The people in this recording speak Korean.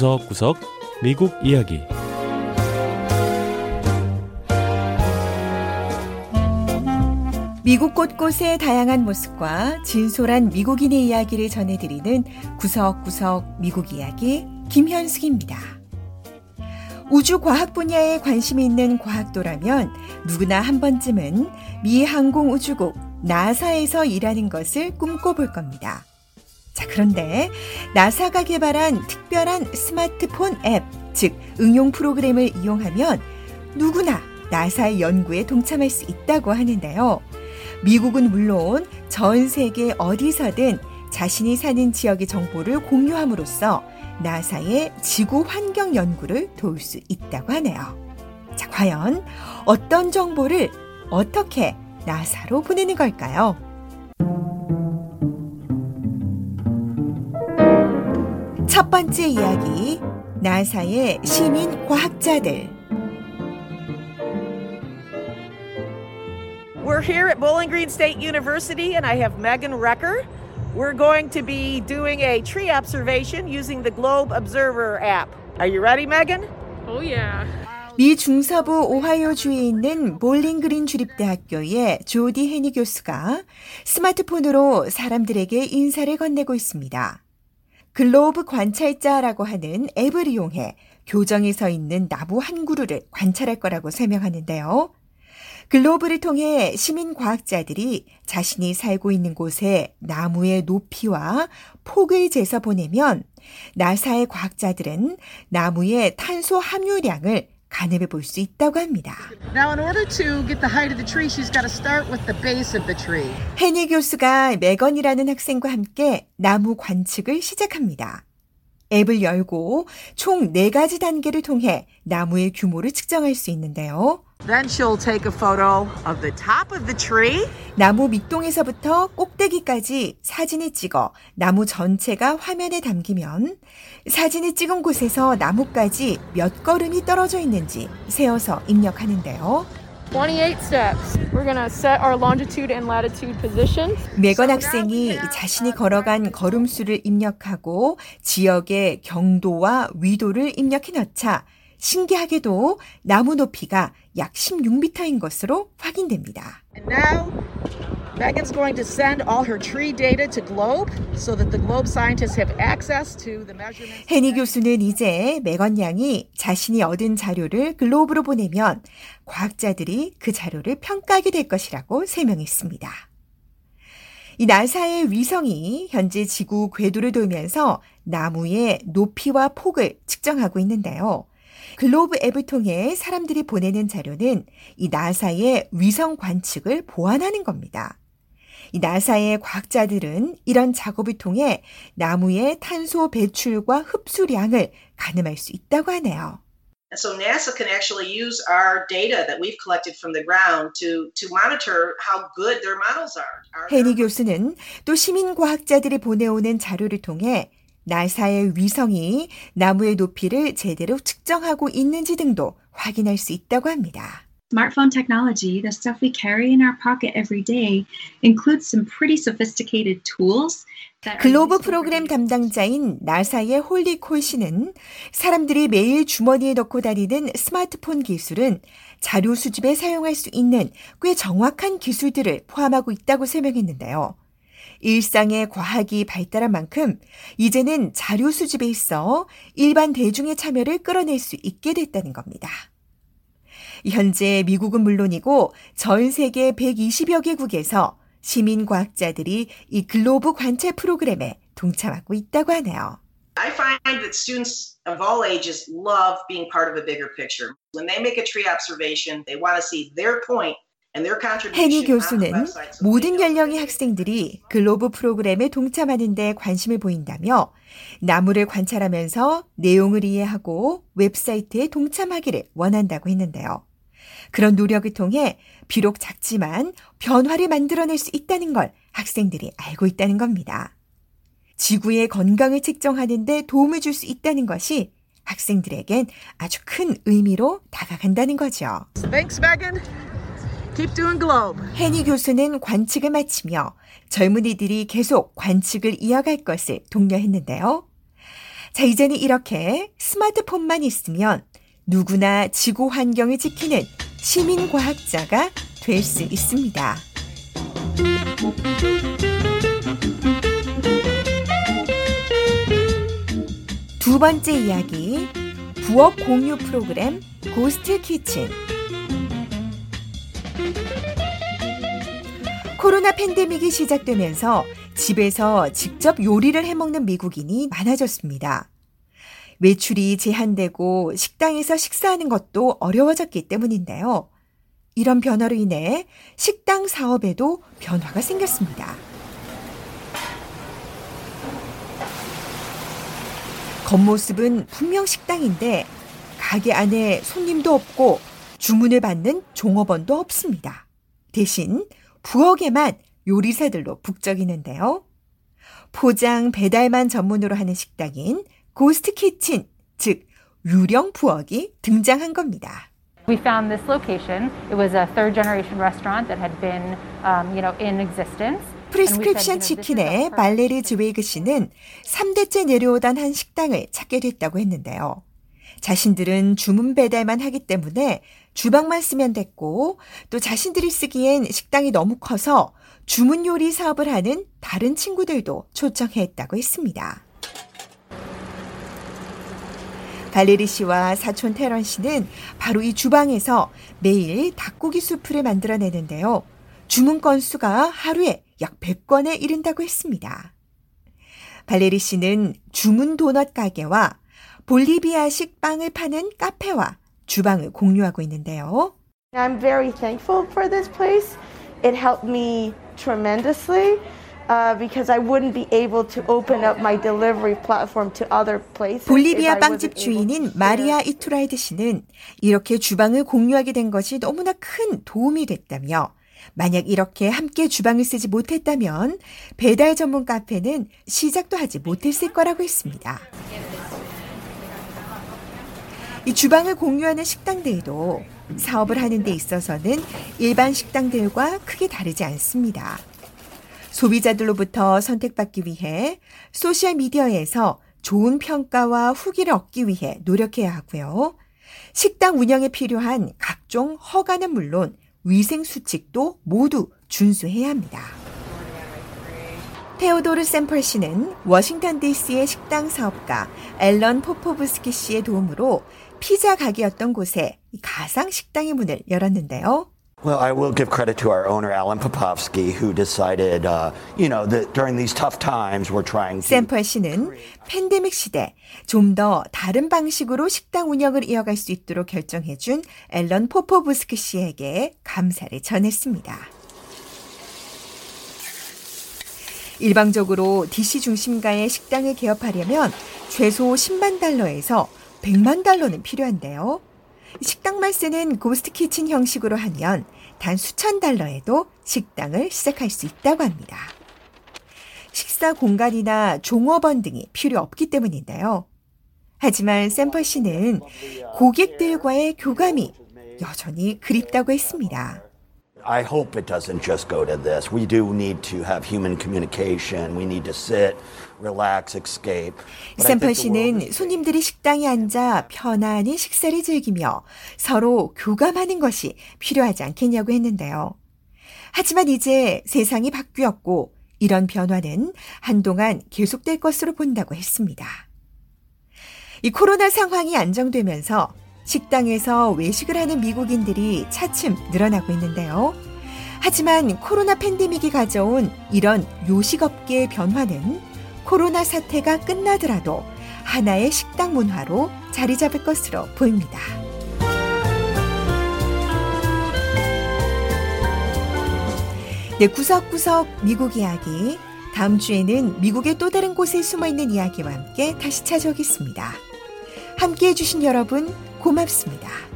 구석구석 미국 이야기 미국 곳곳의 다양한 모습과 진솔한 미국인의 이야기를 전해드리는 구석구석 미국 이야기 김현숙입니다. 우주 과학 분야에 관심이 있는 과학도라면 누구나 한 번쯤은 미 항공우주국 나사에서 일하는 것을 꿈꿔볼 겁니다. 자, 그런데 나사가 개발한 특별한 스마트폰 앱, 즉 응용 프로그램을 이용하면 누구나 나사의 연구에 동참할 수 있다고 하는데요. 미국은 물론 전 세계 어디서든 자신이 사는 지역의 정보를 공유함으로써 나사의 지구 환경 연구를 도울 수 있다고 하네요. 자, 과연 어떤 정보를 어떻게 나사로 보내는 걸까요? 첫 번째 이야기, 나사의 시민 과학자들. We're here at Bowling Green State University, and I have Megan Recker. We're going to be doing a tree observation using the Globe Observer app. Are you ready, Megan? Oh, yeah. 미 중서부 오하이오주에 있는 볼링그린 주립대학교의 조디 해니 교수가 스마트폰으로 사람들에게 인사를 건네고 있습니다. 글로브 관찰자라고 하는 앱을 이용해 교정에 서 있는 나무 한 그루를 관찰할 거라고 설명하는데요. 글로브를 통해 시민 과학자들이 자신이 살고 있는 곳에 나무의 높이와 폭을 재서 보내면 나사의 과학자들은 나무의 탄소 함유량을 가늠해 볼 수 있다고 합니다. 해니 교수가 메건이라는 학생과 함께 나무 관측을 시작합니다. 앱을 열고 총 4가지 단계를 통해 나무의 규모를 측정할 수 있는데요. Then she'll take a photo of the top of the tree. 나무 밑동에서부터 꼭대기까지 사진을 찍어 나무 전체가 화면에 담기면 사진을 찍은 곳에서 나무까지 몇 걸음이 떨어져 있는지 세어서 입력하는데요. 28 steps. We're going to set our longitude and latitude positions. 메건 학생이 자신이 걸어간 걸음수를 입력하고 지역의 경도와 위도를 입력해 넣자 신기하게도 나무 높이가 약 16m인 것으로 확인됩니다. Megan's going to send all her tree data to Globe so that the Globe scientists have access to the measurements. 해니 교수는 이제 메건 양이 자신이 얻은 자료를 글로브로 보내면 과학자들이 그 자료를 평가하게 될 것이라고 설명했습니다. 이 나사의 위성이 현재 지구 궤도를 돌면서 나무의 높이와 폭을 측정하고 있는데요. 글로브 앱을 통해 사람들이 보내는 자료는 이 나사의 위성 관측을 보완하는 겁니다. 이 나사의 과학자들은 이런 작업을 통해 나무의 탄소 배출과 흡수량을 가늠할 수 있다고 하네요. So NASA can actually use our data that we've collected from the ground to, to monitor how good their models are. Their- 교수는 또 시민 과학자들이 보내오는 자료를 통해 나사의 위성이 나무의 높이를 제대로 측정하고 있는지 등도 확인할 수 있다고 합니다. Smartphone technology, the stuff we carry in our pocket every day, includes some pretty sophisticated tools. 글로브 프로그램. 담당자인 나사의 홀리콜 씨는 사람들이 매일 주머니에 넣고 다니는 스마트폰 기술은 자료 수집에 사용할 수 있는 꽤 정확한 기술들을 포함하고 있다고 설명했는데요. 일상의 과학이 발달한 만큼 이제는 자료 수집에 있어 일반 대중의 참여를 끌어낼 수 있게 됐다는 겁니다. 현재 미국은 물론이고 전 세계 120여 개국에서 시민 과학자들이 이 글로브 관찰 프로그램에 동참하고 있다고 하네요. I find that students of all ages love being part of a bigger picture. When they make a tree observation, they want to see their point. 해니 교수는 모든 연령의 학생들이 글로브 프로그램에 동참하는 데 관심을 보인다며 나무를 관찰하면서 내용을 이해하고 웹사이트에 동참하기를 원한다고 했는데요. 그런 노력을 통해 비록 작지만 변화를 만들어낼 수 있다는 걸 학생들이 알고 있다는 겁니다. 지구의 건강을 측정하는 데 도움을 줄 수 있다는 것이 학생들에겐 아주 큰 의미로 다가간다는 거죠. Thanks, Megan. Keep doing Globe. 해니 교수는 관측을 마치며 젊은이들이 계속 관측을 이어갈 것을 독려했는데요. 자, 이제는 이렇게 스마트폰만 있으면 누구나 지구 환경을 지키는 시민 과학자가 될 수 있습니다. 두 번째 이야기, 부엌 공유 프로그램 고스트 키친. 코로나 팬데믹이 시작되면서 집에서 직접 요리를 해먹는 미국인이 많아졌습니다. 외출이 제한되고 식당에서 식사하는 것도 어려워졌기 때문인데요. 이런 변화로 인해 식당 사업에도 변화가 생겼습니다. 겉모습은 분명 식당인데 가게 안에 손님도 없고 주문을 받는 종업원도 없습니다. 대신 부엌에만 요리사들로 북적이는데요. 포장 배달만 전문으로 하는 식당인 고스트 키친, 즉 유령 부엌이 등장한 겁니다. We found this location. It was a third generation restaurant that had been, um, you know, in existence. 프리스크립션 치킨의 발레리 즈웨이그 씨는 3대째 내려오던 한 식당을 찾게 됐다고 했는데요. 자신들은 주문 배달만 하기 때문에 주방만 쓰면 됐고 또 자신들이 쓰기엔 식당이 너무 커서 주문 요리 사업을 하는 다른 친구들도 초청했다고 했습니다. 발레리 씨와 사촌 테런 씨는 바로 이 주방에서 매일 닭고기 수프를 만들어내는데요. 주문 건수가 하루에 약 100건에 이른다고 했습니다. 발레리 씨는 주문 도넛 가게와 볼리비아식 빵을 파는 카페와 주방을 공유하고 있는데요. I'm very thankful for this place. It helped me tremendously. Uh, because I wouldn't be able to open up my delivery platform to other places. 볼리비아 빵집 주인인 마리아 이투라이드 씨는 이렇게 주방을 공유하게 된 것이 너무나 큰 도움이 됐다며 만약 이렇게 함께 주방을 쓰지 못했다면 배달 전문 카페는 시작도 하지 못했을 거라고 했습니다. 이 주방을 공유하는 식당들도 사업을 하는 데 있어서는 일반 식당들과 크게 다르지 않습니다. 소비자들로부터 선택받기 위해 소셜미디어에서 좋은 평가와 후기를 얻기 위해 노력해야 하고요. 식당 운영에 필요한 각종 허가는 물론 위생 수칙도 모두 준수해야 합니다. 테오도르 샘펄 씨는 워싱턴 DC의 식당 사업가 앨런 포포브스키 씨의 도움으로 피자 가게였던 곳에 가상 식당의 문을 열었는데요. Well, I will give credit to our owner, Alan Popovsky, who decided, uh, you know, that during these tough times, we're trying to. 샘펄 씨는 팬데믹 시대 좀 더 다른 방식으로 식당 운영을 이어갈 수 있도록 결정해준 앨런 포포브스크 씨에게 감사를 전했습니다. 일반적으로 DC 중심가의 식당을 개업하려면 최소 10만 달러에서 100만 달러는 필요한데요. 식당만 쓰는 ghost kitchen 형식으로 하면 단 수천 달러에도 식당을 시작할 수 있다고 합니다. 식사 공간이나 종업원 등이 필요 없기 때문인데요. 하지만 샘펄 씨는 고객들과의 교감이 여전히 그립다고 했습니다. I hope it doesn't just go to this. We do need to have human communication. We need to sit. 샘펄 씨는 손님들이 식당에 앉아 편안히 식사를 즐기며 서로 교감하는 것이 필요하지 않겠냐고 했는데요. 하지만 이제 세상이 바뀌었고 이런 변화는 한동안 계속될 것으로 본다고 했습니다. 이 코로나 상황이 안정되면서 식당에서 외식을 하는 미국인들이 차츰 늘어나고 있는데요. 하지만 코로나 팬데믹이 가져온 이런 요식업계의 변화는 코로나 사태가 끝나더라도 하나의 식당 문화로 자리 잡을 것으로 보입니다. 네, 구석구석 미국 이야기. 다음 주에는 미국의 또 다른 곳에 숨어 있는 이야기와 함께 다시 찾아오겠습니다. 함께 해주신 여러분, 고맙습니다.